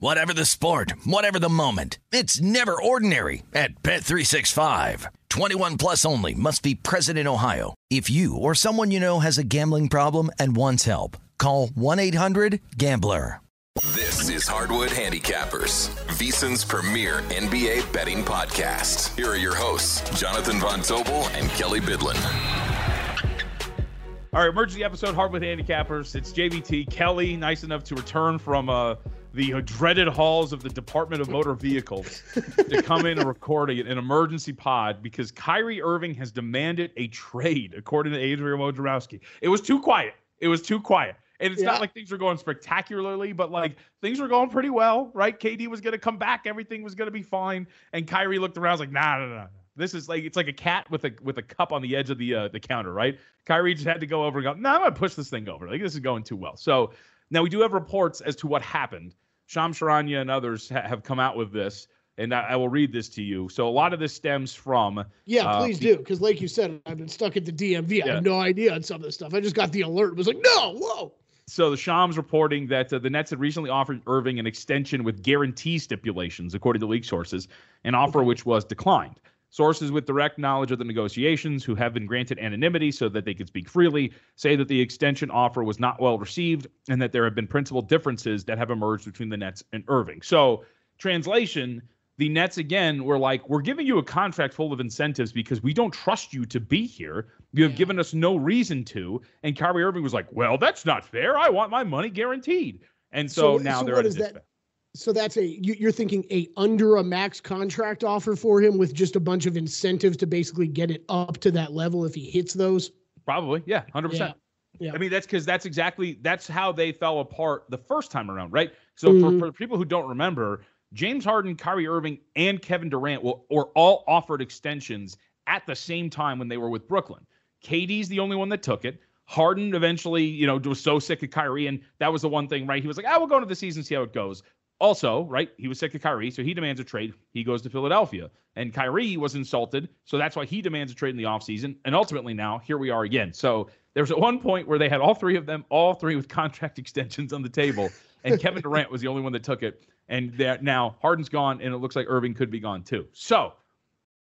Whatever the sport, whatever the moment, it's never ordinary at Bet365. 21 plus only must be present in Ohio. If you or someone you know has a gambling problem and wants help, call 1-800-GAMBLER. This is Hardwood Handicappers, VSIN's premier NBA betting podcast. Here are your hosts, Jonathan Von Tobel and Kelly Bidlin. All right, emergency episode, Hardwood Handicappers. It's JVT. Kelly, nice enough to return from uh, the dreaded halls of the Department of Motor Vehicles to come in and record an emergency pod because Kyrie Irving has demanded a trade, according to Adrian Wojnarowski. It was too quiet. It was too quiet. And it's yeah. not like things were going spectacularly, but like things were going pretty well, right? KD was going to come back. Everything was going to be fine. And Kyrie looked around, was like, nah, nah, nah. This is like it's like a cat with a with a cup on the edge of the uh, the counter, right? Kyrie just had to go over and go, no, nah, I'm gonna push this thing over. Like this is going too well. So now we do have reports as to what happened. Shams Charania and others ha- have come out with this, and I-, I, will read this to you. So a lot of this stems from yeah, uh, please do, because like you said, I've been stuck at the DMV. I have no idea on some of this stuff. I just got the alert. It was like, no, whoa. So the Shams reporting that uh, the Nets had recently offered Irving an extension with guarantee stipulations, according to league sources, an offer which was declined. Sources with direct knowledge of the negotiations, who have been granted anonymity so that they could speak freely, say that the extension offer was not well received and that there have been principal differences that have emerged between the Nets and Irving. So, translation the Nets again were like, we're giving you a contract full of incentives because we don't trust you to be here. You have yeah. given us no reason to. And Kyrie Irving was like, well, that's not fair. I want my money guaranteed. And so, so now so they're what is that? So that's a you're thinking a under a max contract offer for him with just a bunch of incentives to basically get it up to that level if he hits those. Probably, yeah, hundred yeah. percent. Yeah. I mean, that's because that's exactly that's how they fell apart the first time around, right? So mm-hmm. for, for people who don't remember, James Harden, Kyrie Irving, and Kevin Durant were, were all offered extensions at the same time when they were with Brooklyn. KD's the only one that took it. Harden eventually, you know, was so sick of Kyrie, and that was the one thing, right? He was like, "I ah, will go into the season, see how it goes." Also, right, he was sick of Kyrie, so he demands a trade. He goes to Philadelphia. And Kyrie was insulted, so that's why he demands a trade in the offseason. And ultimately now, here we are again. So there's at one point where they had all three of them, all three with contract extensions on the table. And Kevin Durant was the only one that took it. And that now Harden's gone, and it looks like Irving could be gone too. So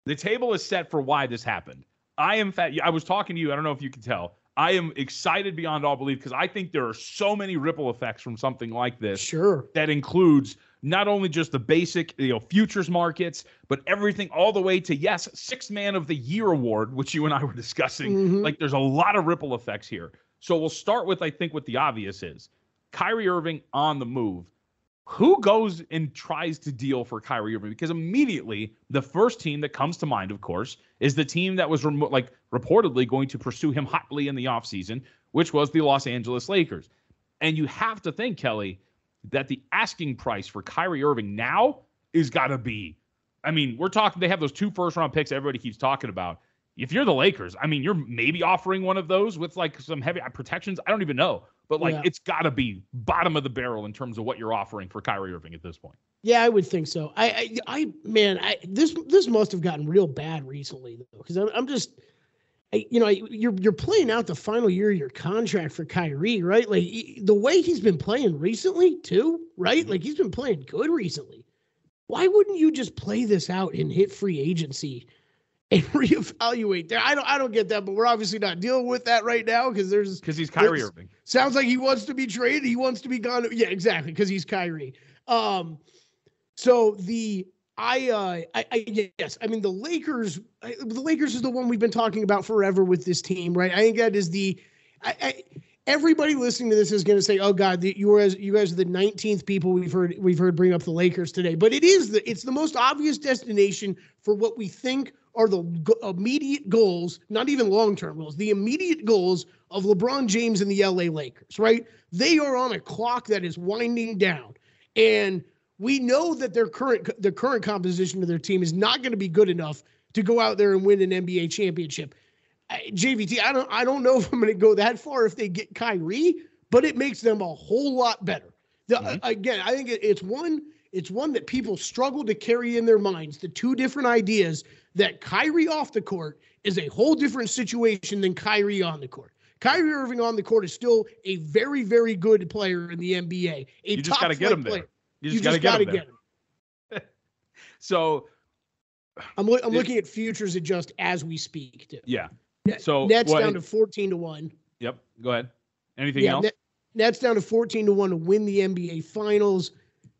the table is set for why this happened. I am fat. I was talking to you. I don't know if you can tell. I am excited beyond all belief because I think there are so many ripple effects from something like this. Sure. That includes not only just the basic, you know, futures markets, but everything all the way to yes, six man of the year award, which you and I were discussing. Mm-hmm. Like there's a lot of ripple effects here. So we'll start with I think what the obvious is. Kyrie Irving on the move who goes and tries to deal for Kyrie Irving? Because immediately the first team that comes to mind, of course, is the team that was rem- like reportedly going to pursue him hotly in the offseason, which was the Los Angeles Lakers. And you have to think, Kelly, that the asking price for Kyrie Irving now is got to be. I mean, we're talking, they have those two first round picks everybody keeps talking about. If you're the Lakers, I mean, you're maybe offering one of those with like some heavy uh, protections. I don't even know but like yeah. it's got to be bottom of the barrel in terms of what you're offering for Kyrie Irving at this point. Yeah, I would think so. I, I, I man, I this this must have gotten real bad recently though, because I'm, I'm just, I, you know, you're you're playing out the final year of your contract for Kyrie, right? Like the way he's been playing recently too, right? Mm-hmm. Like he's been playing good recently. Why wouldn't you just play this out and hit free agency? and reevaluate there. I don't I don't get that, but we're obviously not dealing with that right now because there's because he's Kyrie Irving. Sounds like he wants to be traded. He wants to be gone. Yeah, exactly, because he's Kyrie. Um, so the I, uh, I, I, yes, I mean the Lakers. I, the Lakers is the one we've been talking about forever with this team, right? I think that is the. I, I everybody listening to this is going to say, "Oh God, the, you guys, you guys are the 19th people we've heard we've heard bring up the Lakers today." But it is the it's the most obvious destination for what we think are the immediate goals, not even long term goals, the immediate goals of LeBron James and the LA Lakers, right? They are on a clock that is winding down. And we know that their current the current composition of their team is not going to be good enough to go out there and win an NBA championship. JVT, I don't I don't know if I'm going to go that far if they get Kyrie, but it makes them a whole lot better. The, mm-hmm. Again, I think it, it's one it's one that people struggle to carry in their minds. The two different ideas that Kyrie off the court is a whole different situation than Kyrie on the court. Kyrie Irving on the court is still a very, very good player in the NBA. A you just got to get him player. there. You just, just got to get, him. so I'm, lo- I'm it, looking at futures adjust as we speak. Too. Yeah. So Nets well, down to 14 to 1. Yep. Go ahead. Anything yeah, else? Net, Nets down to 14 to 1 to win the NBA Finals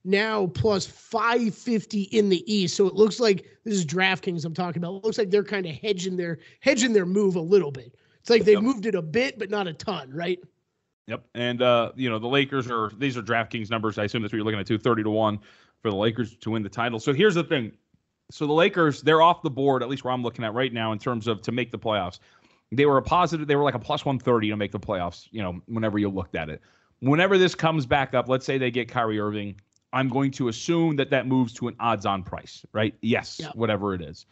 now plus 550 in the East. So it looks like this is DraftKings I'm talking about. It looks like they're kind of hedging their hedging their move a little bit. It's like they yep. moved it a bit, but not a ton, right? Yep. And uh, you know, the Lakers are these are DraftKings numbers. I assume that's what you're looking at two thirty to 1 for the Lakers to win the title. So here's the thing. So the Lakers, they're off the board, at least where I'm looking at right now, in terms of to make the playoffs. They were a positive, they were like a plus 130 to make the playoffs, you know, whenever you looked at it. Whenever this comes back up, let's say they get Kyrie Irving, I'm going to assume that that moves to an odds on price, right? Yes, whatever it is.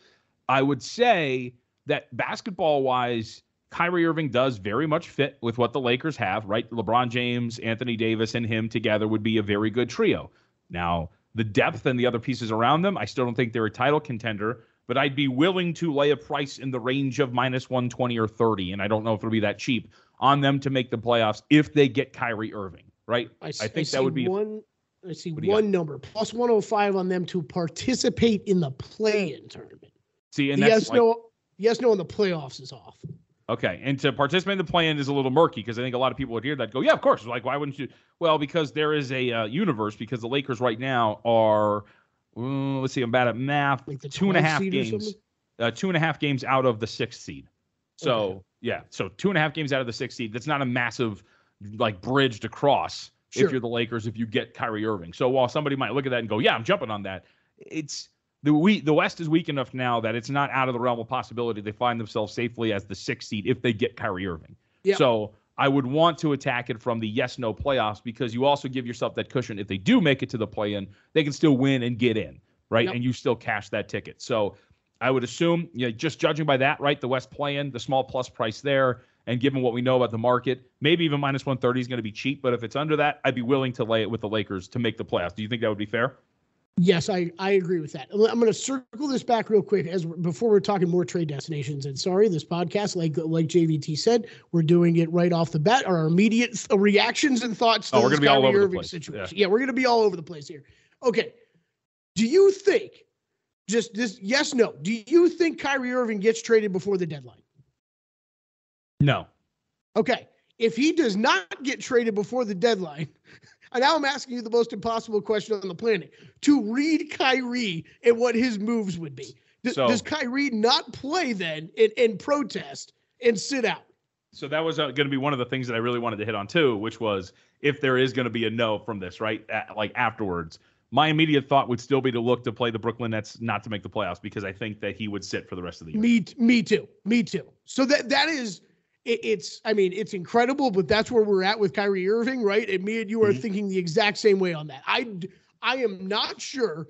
I would say that basketball wise, Kyrie Irving does very much fit with what the Lakers have, right? LeBron James, Anthony Davis, and him together would be a very good trio. Now, the depth and the other pieces around them, I still don't think they're a title contender, but I'd be willing to lay a price in the range of minus 120 or 30, and I don't know if it'll be that cheap on them to make the playoffs if they get Kyrie Irving, right? I, I think I that would be one I see one number plus 105 on them to participate in the play-in tournament. See, and the yes, like, no, yes, no, in the playoffs is off. Okay, and to participate in the play-in is a little murky because I think a lot of people would hear that go, yeah, of course. Like, why wouldn't you? Well, because there is a uh, universe because the Lakers right now are, uh, let's see, I'm bad at math, like two and a half games, uh, two and a half games out of the sixth seed. So okay. yeah, so two and a half games out of the sixth seed. That's not a massive like bridge to cross sure. if you're the Lakers if you get Kyrie Irving. So while somebody might look at that and go, "Yeah, I'm jumping on that," it's the we the West is weak enough now that it's not out of the realm of possibility they find themselves safely as the sixth seed if they get Kyrie Irving. Yep. So I would want to attack it from the yes no playoffs because you also give yourself that cushion if they do make it to the play in, they can still win and get in, right? Yep. And you still cash that ticket. So I would assume, you know, just judging by that, right? The West play in, the small plus price there. And given what we know about the market, maybe even minus 130 is going to be cheap. But if it's under that, I'd be willing to lay it with the Lakers to make the playoffs. Do you think that would be fair? Yes, I, I agree with that. I'm going to circle this back real quick as before we're talking more trade destinations. And sorry, this podcast, like like JVT said, we're doing it right off the bat. Our immediate reactions and thoughts. To oh, we're going to be all over Irving the place. Situation. Yeah. yeah, we're going to be all over the place here. Okay, do you think just this? Yes, no. Do you think Kyrie Irving gets traded before the deadline? No. Okay. If he does not get traded before the deadline, and now I'm asking you the most impossible question on the planet to read Kyrie and what his moves would be. so, does Kyrie not play then and, and protest and sit out? So that was uh, going to be one of the things that I really wanted to hit on too, which was if there is going to be a no from this, right? At, like afterwards, my immediate thought would still be to look to play the Brooklyn Nets not to make the playoffs because I think that he would sit for the rest of the year. Me, me too. Me too. So that that is it, it's I mean it's incredible, but that's where we're at with Kyrie Irving, right? And me and you are mm-hmm. thinking the exact same way on that. I I am not sure.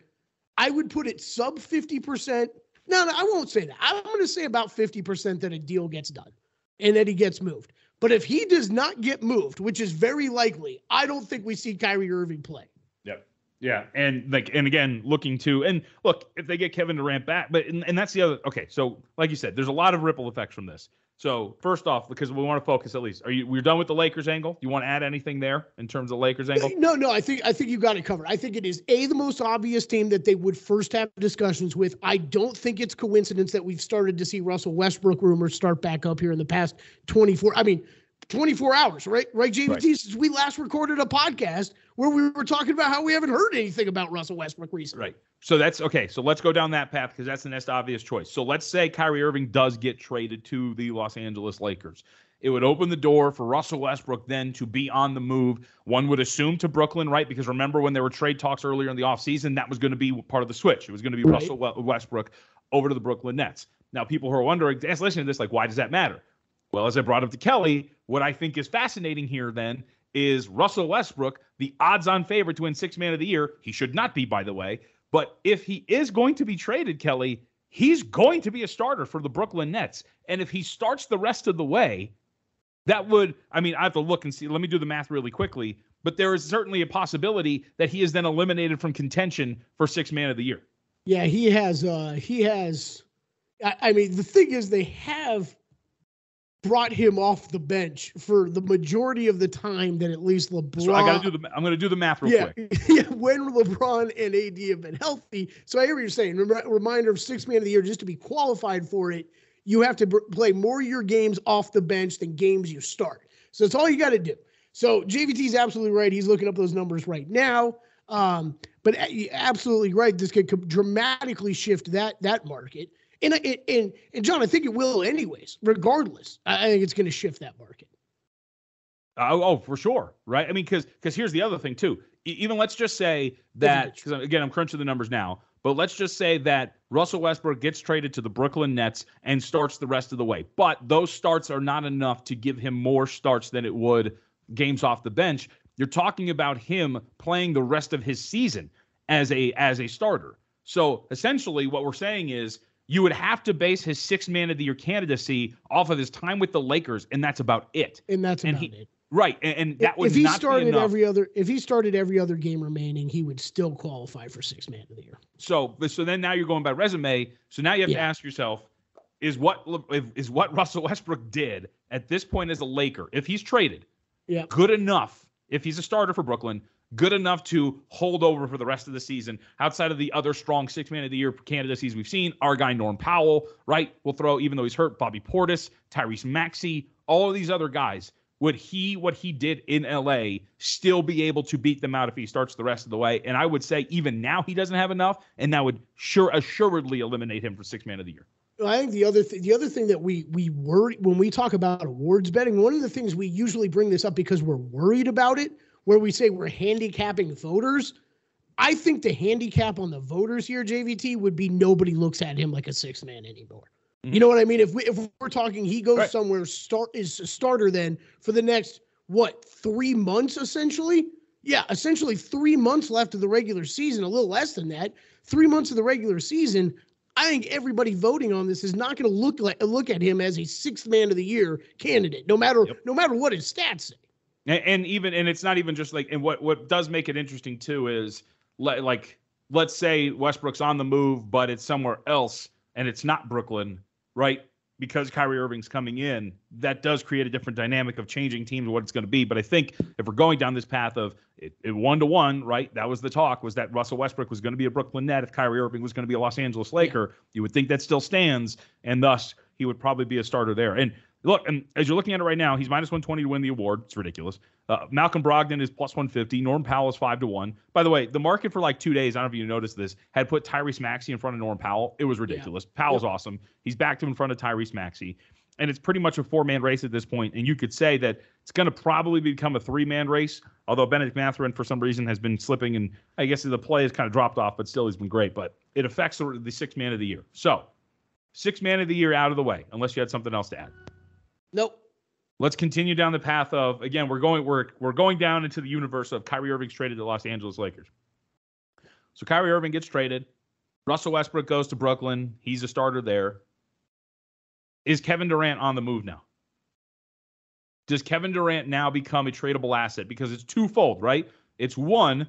I would put it sub fifty percent. No, no, I won't say that. I'm going to say about fifty percent that a deal gets done and that he gets moved. But if he does not get moved, which is very likely, I don't think we see Kyrie Irving play. Yep. Yeah, and like, and again, looking to, and look, if they get Kevin Durant back, but and, and that's the other. Okay, so like you said, there's a lot of ripple effects from this. So first off, because we want to focus at least, are you we're done with the Lakers angle? You want to add anything there in terms of Lakers angle? No, no, I think I think you got it covered. I think it is a the most obvious team that they would first have discussions with. I don't think it's coincidence that we've started to see Russell Westbrook rumors start back up here in the past 24. I mean, 24 hours, right? Right, JVT, right. since we last recorded a podcast where we were talking about how we haven't heard anything about Russell Westbrook recently. Right. So that's okay. So let's go down that path because that's the next obvious choice. So let's say Kyrie Irving does get traded to the Los Angeles Lakers. It would open the door for Russell Westbrook then to be on the move. One would assume to Brooklyn, right? Because remember when there were trade talks earlier in the offseason, that was going to be part of the switch. It was going to be right. Russell Westbrook over to the Brooklyn Nets. Now, people who are wondering, listening to this, like, why does that matter? Well, as I brought up to Kelly, what I think is fascinating here then is Russell Westbrook, the odds on favorite to win six man of the year. He should not be, by the way. But if he is going to be traded, Kelly, he's going to be a starter for the Brooklyn Nets. And if he starts the rest of the way, that would, I mean, I have to look and see. Let me do the math really quickly. But there is certainly a possibility that he is then eliminated from contention for six man of the year. Yeah, he has, uh, he has, I, I mean, the thing is, they have brought him off the bench for the majority of the time that at least LeBron. So I got to do the. I'm going to do the math real yeah, quick. Yeah, when LeBron and AD have been healthy. So I hear what you're saying. Reminder of six man of the year, just to be qualified for it, you have to play more of your games off the bench than games you start. So that's all you got to do. So JVT is absolutely right. He's looking up those numbers right now. Um, but absolutely right. This could dramatically shift that that market. And, and, and John, I think it will anyways, regardless. I think it's going to shift that market. Uh, oh, oh, for sure. Right. I mean, because because here's the other thing too. even let's just say that because again, I'm crunching the numbers now. But let's just say that Russell Westbrook gets traded to the Brooklyn Nets and starts the rest of the way. But those starts are not enough to give him more starts than it would games off the bench. You're talking about him playing the rest of his season as a as a starter. So essentially what we're saying is you would have to base his six man of the year candidacy off of his time with the Lakers, and that's about it. And that's and about he, it. Right, and, and that would if he started every other if he started every other game remaining, he would still qualify for six man of the year. So, so then now you're going by resume. So now you have yeah. to ask yourself: Is what is what Russell Westbrook did at this point as a Laker, if he's traded, yeah, good enough? If he's a starter for Brooklyn, good enough to hold over for the rest of the season outside of the other strong six man of the year candidacies we've seen. Our guy Norm Powell, right? We'll throw, even though he's hurt, Bobby Portis, Tyrese Maxey, all of these other guys. Would he, what he did in LA, still be able to beat them out if he starts the rest of the way? And I would say even now he doesn't have enough, and that would sure assuredly eliminate him for six man of the year. I think the other th- the other thing that we we worry when we talk about awards betting, one of the things we usually bring this up because we're worried about it where we say we're handicapping voters. I think the handicap on the voters here, JVT, would be nobody looks at him like a six man anymore. Mm-hmm. You know what I mean? If we if we're talking he goes right. somewhere start is a starter then for the next what three months essentially? Yeah, essentially three months left of the regular season, a little less than that. Three months of the regular season. I think everybody voting on this is not going to look like look at him as a sixth man of the year candidate, no matter yep. no matter what his stats say. And, and, even and it's not even just like and what what does make it interesting too is like let's say Westbrook's on the move, but it's somewhere else and it's not Brooklyn, right? Because Kyrie Irving's coming in, that does create a different dynamic of changing teams what it's going to be. But I think if we're going down this path of one to one, right? That was the talk was that Russell Westbrook was going to be a Brooklyn net if Kyrie Irving was going to be a Los Angeles Laker. Yeah. You would think that still stands, and thus he would probably be a starter there. And Look, and as you're looking at it right now, he's minus 120 to win the award. It's ridiculous. Uh, Malcolm Brogdon is plus 150. Norm Powell is 5 to 1. By the way, the market for like two days, I don't know if you noticed this, had put Tyrese Maxey in front of Norm Powell. It was ridiculous. Yeah. Powell's yep. awesome. He's backed him in front of Tyrese Maxey. And it's pretty much a four man race at this point. And you could say that it's going to probably become a three man race, although Bennedict Mathurin, for some reason, has been slipping. And I guess the play has kind of dropped off, but still, he's been great. But it affects the six man of the year. So, six man of the year out of the way, unless you had something else to add. Nope. Let's continue down the path of again, we're going we're we're going down into the universe of Kyrie Irving's traded to Los Angeles Lakers. So Kyrie Irving gets traded. Russell Westbrook goes to Brooklyn. He's a starter there. Is Kevin Durant on the move now? Does Kevin Durant now become a tradable asset? Because it's twofold, right? It's one,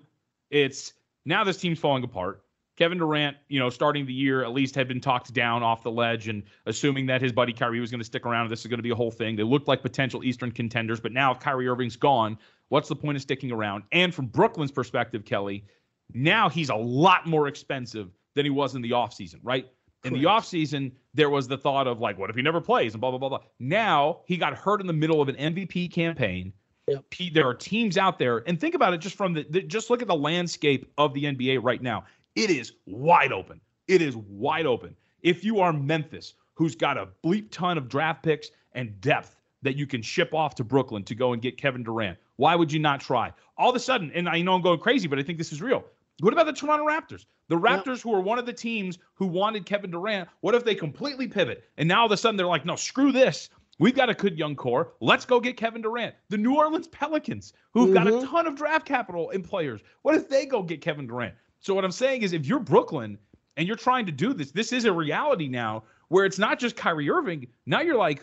it's now this team's falling apart. Kevin Durant, you know, starting the year at least had been talked down off the ledge and assuming that his buddy Kyrie was going to stick around. This is going to be a whole thing. They looked like potential Eastern contenders, but now if Kyrie Irving's gone, what's the point of sticking around? And from Brooklyn's perspective, Kelly, now he's a lot more expensive than he was in the offseason, right? In Correct. the offseason, there was the thought of like, what if he never plays and blah, blah, blah, blah. Now he got hurt in the middle of an MVP campaign. Yep. There are teams out there, and think about it just from the, the, just look at the landscape of the NBA right now. It is wide open. It is wide open. If you are Memphis, who's got a bleep ton of draft picks and depth that you can ship off to Brooklyn to go and get Kevin Durant, why would you not try? All of a sudden, and I know I'm going crazy, but I think this is real. What about the Toronto Raptors? The Raptors, who are one of the teams who wanted Kevin Durant, what if they completely pivot and now all of a sudden they're like, no, screw this. We've got a good young core. Let's go get Kevin Durant. The New Orleans Pelicans, who've mm-hmm. got a mm-hmm. ton of draft capital in players. What if they go get Kevin Durant? So what I'm saying is if you're Brooklyn and you're trying to do this, this is a reality now where it's not just Kyrie Irving. Now you're like,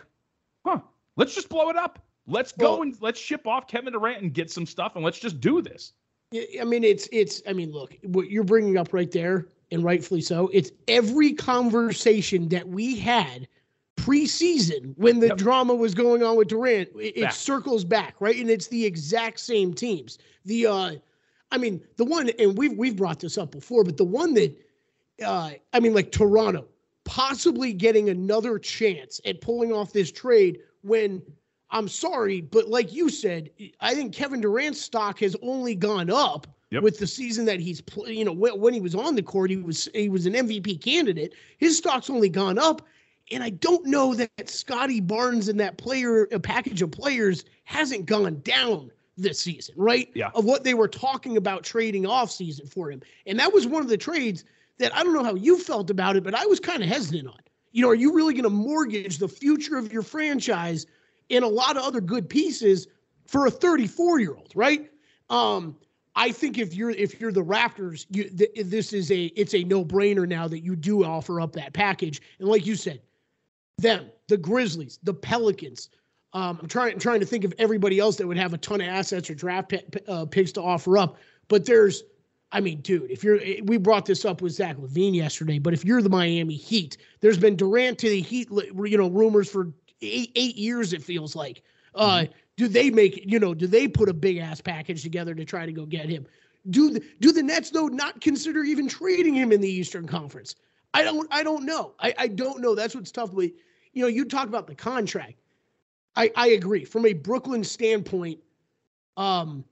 huh, let's just blow it up. Let's go well, and let's ship off Kevin Durant and get some stuff and let's just do this. I mean, it's it's. I mean, look, what you're bringing up right there, and rightfully so. It's every conversation that we had preseason when the yep. drama was going on with Durant. It, it circles back, right, and it's the exact same teams. The, uh I mean, the one, and we've we've brought this up before, but the one that, uh I mean, like Toronto possibly getting another chance at pulling off this trade when I'm sorry, but like you said, I think Kevin Durant's stock has only gone up yep. with the season that he's played. You know, when, when, he was on the court, he was he was an MVP candidate. His stock's only gone up, and I don't know that Scottie Barnes and that player a package of players hasn't gone down this season, right? Yeah. Of what they were talking about trading off season for him, and that was one of the trades that I don't know how you felt about it, but I was kind of hesitant on. You know, are you really going to mortgage the future of your franchise? and a lot of other good pieces for a 34 year old, right? Um, I think if you're if you're the Raptors, you th- this is a it's a no brainer now that you do offer up that package. And like you said, them, the Grizzlies, the Pelicans. Um, I'm trying I'm trying to think of everybody else that would have a ton of assets or draft p- uh, picks to offer up. But there's, I mean, dude, if you're we brought this up with Zach LaVine yesterday, but if you're the Miami Heat, there's been Durant to the Heat, you know, rumors for eight, eight years, it feels like. Uh, mm-hmm. Do they make, you know, do they put a big ass package together to try to go get him? Do the, do the Nets though not consider even trading him in the Eastern Conference? I don't I don't know. I, I don't know. That's what's tough. But you know, you talk about the contract. I, I agree. From a Brooklyn standpoint, um,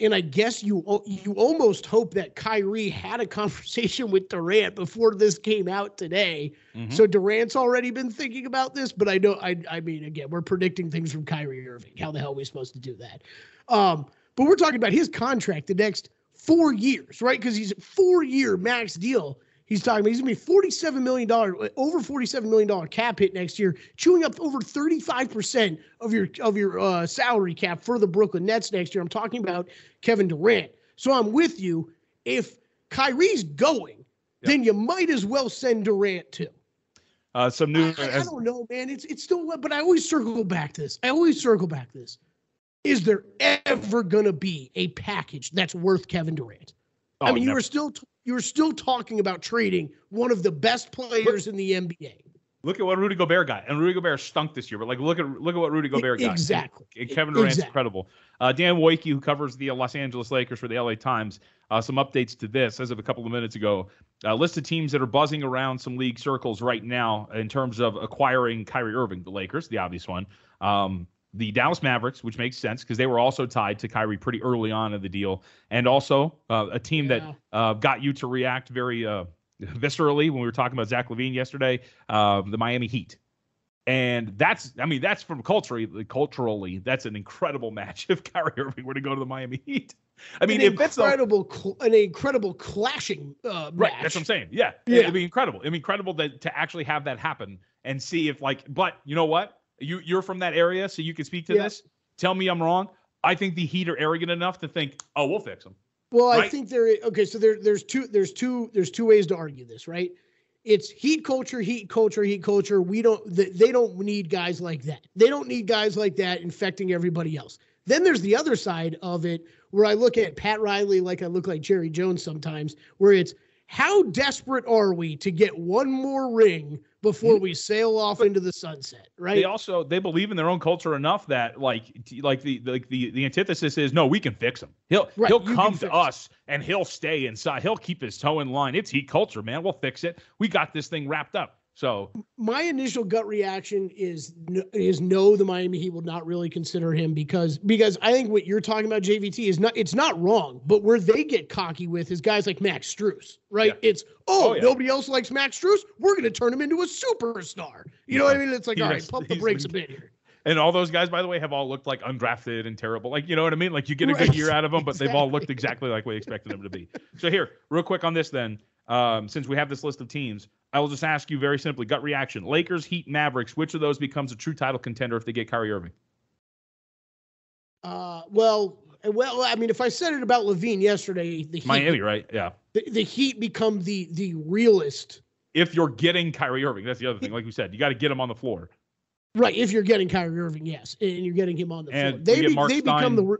and I guess you you almost hope that Kyrie had a conversation with Durant before this came out today. Mm-hmm. So Durant's already been thinking about this, but I know I I mean again, we're predicting things from Kyrie Irving. How the hell are we supposed to do that? Um, but we're talking about his contract the next four years, right? Because he's a four-year max deal. He's talking about he's gonna be forty-seven million dollar, over forty-seven million dollar cap hit next year, chewing up over thirty-five percent of your of your uh, salary cap for the Brooklyn Nets next year. I'm talking about Kevin Durant. So I'm with you. If Kyrie's going, yep. then you might as well send Durant too. Uh, some new. I, I, don't know, man. It's it's still, but I always circle back to this. I always circle back to this. Is there ever gonna be a package that's worth Kevin Durant? Oh, I mean, never. you were still you were still talking about trading one of the best players look, in the NBA. Look at what Rudy Gobert got, and Rudy Gobert stunk this year. But like, look at look at what Rudy Gobert got. Exactly. And, and Kevin Durant's exactly. incredible. Uh, Dan Woike, who covers the Los Angeles Lakers for the LA Times, uh, some updates to this as of a couple of minutes ago. Uh, list of teams that are buzzing around some league circles right now in terms of acquiring Kyrie Irving, the Lakers, the obvious one. Um, the Dallas Mavericks, which makes sense because they were also tied to Kyrie pretty early on in the deal, and also uh, a team yeah. that uh, got you to react very uh, viscerally when we were talking about Zach LaVine yesterday, um, the Miami Heat. And that's, I mean, that's from culturally, culturally, that's an incredible match if Kyrie Irving were to go to the Miami Heat. I mean, an incredible, cl- an incredible clashing uh, Right, that's what I'm saying. Yeah, yeah, it'd be incredible. It'd be incredible that to actually have that happen and see if, like, but you know what? You you're from that area, so you can speak to yeah. this. Tell me I'm wrong. I think the Heat are arrogant enough to think, oh, we'll fix them. Well, right? I think there. Okay, so there, there's two. There's two. There's two ways to argue this, right? It's heat culture, heat culture, heat culture. We don't. They don't need guys like that. They don't need guys like that infecting everybody else. Then there's the other side of it, where I look at Pat Riley like I look like Jerry Jones sometimes, where it's how desperate are we to get one more ring before we sail off into the sunset right? they also they believe in their own culture enough that like like the like the the antithesis is no we can fix him he'll right, he'll come to us and he'll stay inside. He'll keep his toe in line. It's heat culture man. We'll fix it. We got this thing wrapped up so my initial gut reaction is is no, the Miami Heat will not really consider him because because I think what you're talking about JVT is not it's not wrong, but where they get cocky with is guys like Max Strus, right? Yeah. It's oh, oh yeah. nobody else likes Max Strus, we're going to turn him into a superstar. You yeah. know what I mean? It's like all right, pump the brakes a bit here. And all those guys, by the way, have all looked like undrafted and terrible. Like, you know what I mean? Like, you get a good year out of them, but exactly. they've all looked exactly like we expected them to be. So, here, real quick on this then. um, since we have this list of teams, I will just ask you very simply, gut reaction: Lakers, Heat, Mavericks. Which of those becomes a true title contender if they get Kyrie Irving? Uh, well, well, I mean, if I said it about LaVine yesterday, the Heat, Miami, right? Yeah. The, the Heat become the the realist. If you're getting Kyrie Irving, that's the other thing. Like we said, you got to get him on the floor. Right. If you're getting Kyrie Irving, yes, and you're getting him on the and floor, they, be, they become the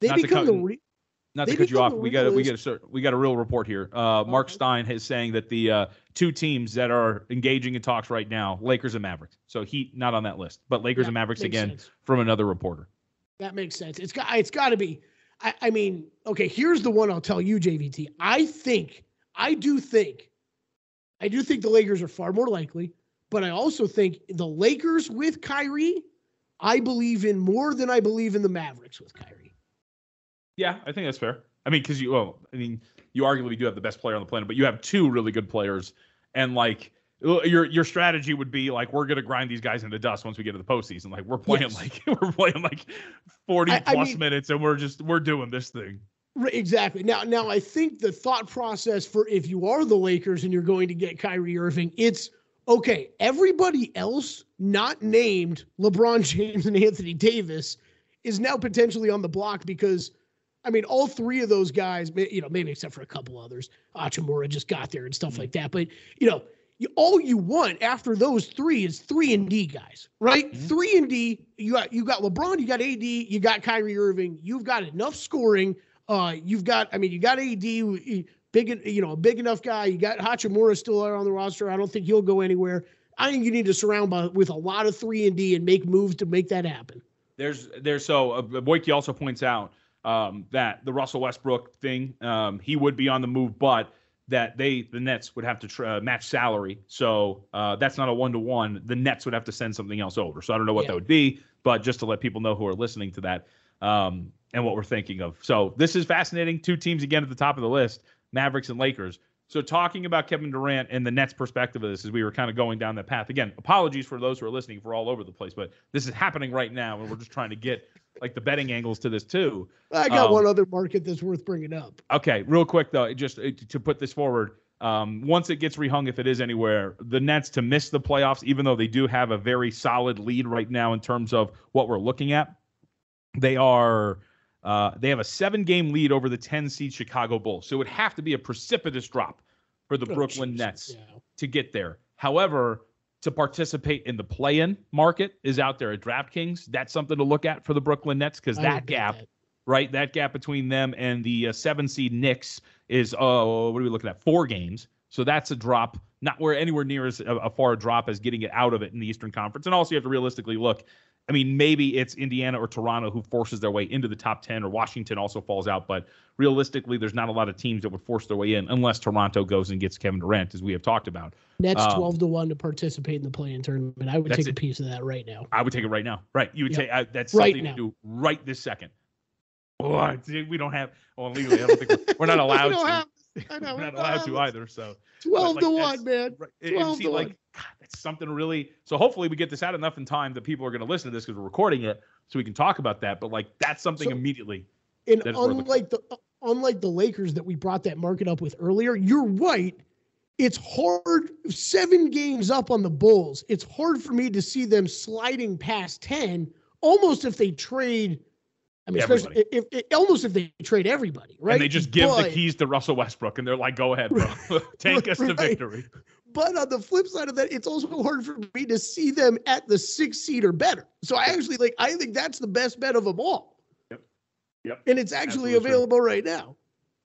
they become cut, the. Re- not to cut you off, we got a, we got a we got a real report here. Uh, Mark okay. Stein is saying that the uh, two teams that are engaging in talks right now, Lakers and Mavericks. So Heat not on that list, but Lakers and Mavericks again sense. from another reporter. That makes sense. It's got it's got to be. I, I mean, okay. Here's the one I'll tell you, JVT. I think I do think I do think the Lakers are far more likely, but I also think the Lakers with Kyrie, I believe in more than I believe in the Mavericks with Kyrie. Yeah, I think that's fair. I mean, because you, well, I mean, you arguably do have the best player on the planet, but you have two really good players, and like your your strategy would be like we're gonna grind these guys into dust once we get to the postseason. Like we're playing yes. like we're playing like forty I, plus I mean, minutes, and we're just we're doing this thing. Exactly. Now, now I think the thought process for if you are the Lakers and you're going to get Kyrie Irving, it's okay. Everybody else not named LeBron James and Anthony Davis is now potentially on the block because I mean, all three of those guys, you know, maybe except for a couple others, Hachimura just got there and stuff mm-hmm. like that. But you know, you, all you want after those three is three and D guys, right? Mm-hmm. Three and D. You got you got LeBron, you got AD, you got Kyrie Irving. You've got enough scoring. Uh, you've got, I mean, you got AD, big, you know, a big enough guy. You got Hachimura still on the roster. I don't think he'll go anywhere. I think you need to surround by, with a lot of three and D and make moves to make that happen. There's, there's so uh, Woike also points out um, that the Russell Westbrook thing, um, he would be on the move, but that they the Nets would have to tr- uh, match salary. So uh, that's not a one to one. The Nets would have to send something else over. So I don't know what yeah. that would be, but just to let people know who are listening to that um, and what we're thinking of. So this is fascinating. Two teams again at the top of the list: Mavericks and Lakers. So talking about Kevin Durant and the Nets' perspective of this, as we were kind of going down that path. Again, apologies for those who are listening for all over the place, but this is happening right now, and we're just trying to get like the betting angles to this too. I got um, one other market that's worth bringing up. Okay, real quick though, just to put this forward. Um, once it gets rehung, if it is anywhere, the Nets to miss the playoffs, even though they do have a very solid lead right now in terms of what we're looking at, they are uh, they have a seven game lead over the 10 seed Chicago Bulls. So it would have to be a precipitous drop for the oh, Brooklyn geez. Nets yeah. to get there. However, to participate in the play-in market is out there at DraftKings. That's something to look at for the Brooklyn Nets because that gap, that. right, that gap between them and the uh, seven seed Knicks is oh, what are we looking at? Four games. So that's a drop, not where anywhere near as a, a far a drop as getting it out of it in the Eastern Conference. And also, you have to realistically look I mean, maybe it's Indiana or Toronto who forces their way into the top 10, or Washington also falls out. But realistically, there's not a lot of teams that would force their way in unless Toronto goes and gets Kevin Durant, as we have talked about. That's um, 12 to 1 to participate in the play in tournament. I would take it. a piece of that right now. I would take it right now. Right. You would yep. take uh, that's right something now. to do right this second. Oh, we don't have, well, legally, I don't think we're, we're not allowed to. Have, I know, we're not allowed to either. So 12 like, to 1, man. 12 see, to like, 1. God, that's something really. So hopefully we get this out enough in time that people are going to listen to this because we're recording it, so we can talk about that. But like that's something so, immediately. And unlike the uh, unlike the Lakers that we brought that market up with earlier, you're right. It's hard seven games up on the Bulls. It's hard for me to see them sliding past ten. Almost if they trade I mean, especially if, if, almost if they trade everybody, right? And they just give but, the keys to Russell Westbrook, and they're like, "Go ahead, bro, take us right. to victory." But on the flip side of that, it's also hard for me to see them at the six seed or better. So I actually like I think that's the best bet of them all. Yep. Yep. And it's actually Absolutely available true. right now.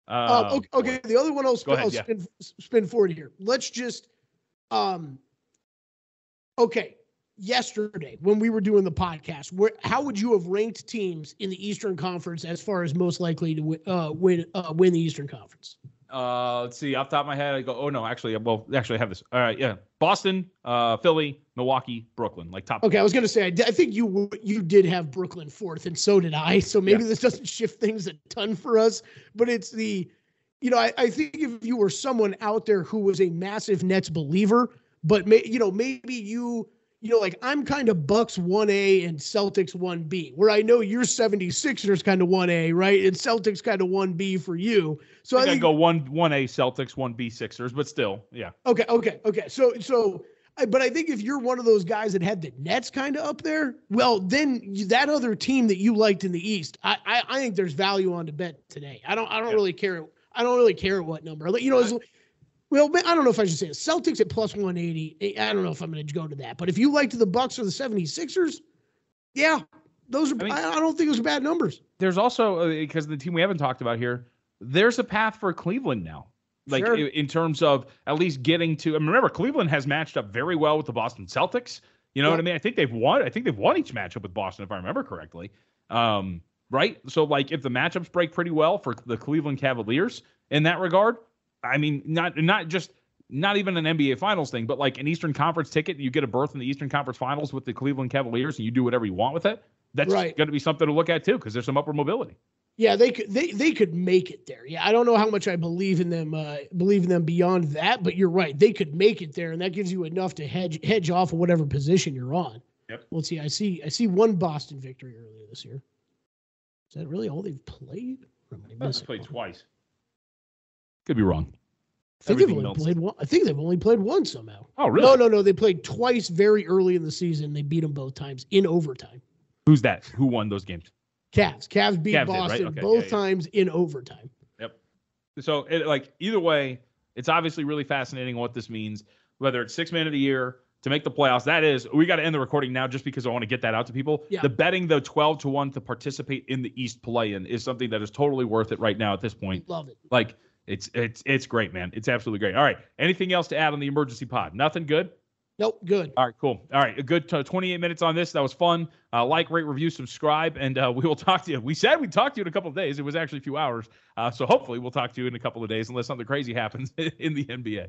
Uh, um, okay, okay, the other one I'll, spin, ahead, I'll yeah. spin, spin forward here. Let's just um okay. Yesterday, when we were doing the podcast, where how would you have ranked teams in the Eastern Conference as far as most likely to uh, win uh, win the Eastern Conference? Uh, let's see. Off top of my head, I go. Oh no, actually, well, actually, I have this. All right, yeah. Boston, uh, Philly, Milwaukee, Brooklyn, like top. Okay, I was gonna say. I, I think you you did have Brooklyn fourth, and so did I. So maybe yeah. this doesn't shift things a ton for us, but it's the, you know, I, I think if you were someone out there who was a massive Nets believer, but may, you know maybe you you know, like I'm kind of Bucks 1A and Celtics 1B, where I know you're 76ers kind of 1A, right? And Celtics kind of 1B for you. So I, I think I go one one A Celtics, one B Sixers, but still, yeah. Okay, okay, okay. So so but I think if you're one of those guys that had the Nets kind of up there, well, then that other team that you liked in the East, I I, I think there's value on to bet today. I don't I don't yeah. really care. I don't really care what number. You know, as, well, I don't know if I should say it. Celtics at plus 180. Eh, I don't know if I'm going to go to that. But if you liked the Bucks or the 76ers, yeah, those are. I, mean, I don't think those are bad numbers. There's also uh, because the team we haven't talked about here. There's a path for Cleveland now like sure. in terms of at least getting to. And remember, Cleveland has matched up very well with the Boston Celtics. You know yeah. what I mean? I think they've won. I think they've won each matchup with Boston, if I remember correctly. Um, right? So, like, if the matchups break pretty well for the Cleveland Cavaliers in that regard, I mean, not not just not even an NBA Finals thing, but like an Eastern Conference ticket, you get a berth in the Eastern Conference Finals with the Cleveland Cavaliers, and you do whatever you want with it. That's right. going to be something to look at too, because there's some upward mobility. Yeah, they could they they could make it there. Yeah, I don't know how much I believe in them uh, believe in them beyond that, but you're right. They could make it there, and that gives you enough to hedge hedge off of whatever position you're on. Yep. Let's see. I see I see one Boston victory earlier this year. Is that really all they've played? They played twice. Could be wrong. I think they've only melts. played one. I think they've only played one somehow. Oh, really? No, no, no. They played twice very early in the season. They beat them both times in overtime. Who's that? Who won those games? Cavs. Cavs beat Cavs Boston did, right? okay, both yeah, yeah. times in overtime. Yep. So, it, like either way, it's obviously really fascinating what this means. Whether it's six man of the year to make the playoffs, that is, we got to end the recording now just because I want to get that out to people. Yeah. The betting the twelve to one to participate in the East play-in is something that is totally worth it right now at this point. Love it. Like it's it's it's great, man. It's absolutely great. All right. Anything else to add on the emergency pod? Nothing good. Nope, good. All right, cool. All right, a good t- 28 minutes on this. That was fun. Uh, like, rate, review, subscribe, and uh, we will talk to you. We said we'd talk to you in a couple of days. It was actually a few hours. Uh, so hopefully we'll talk to you in a couple of days unless something crazy happens in the NBA.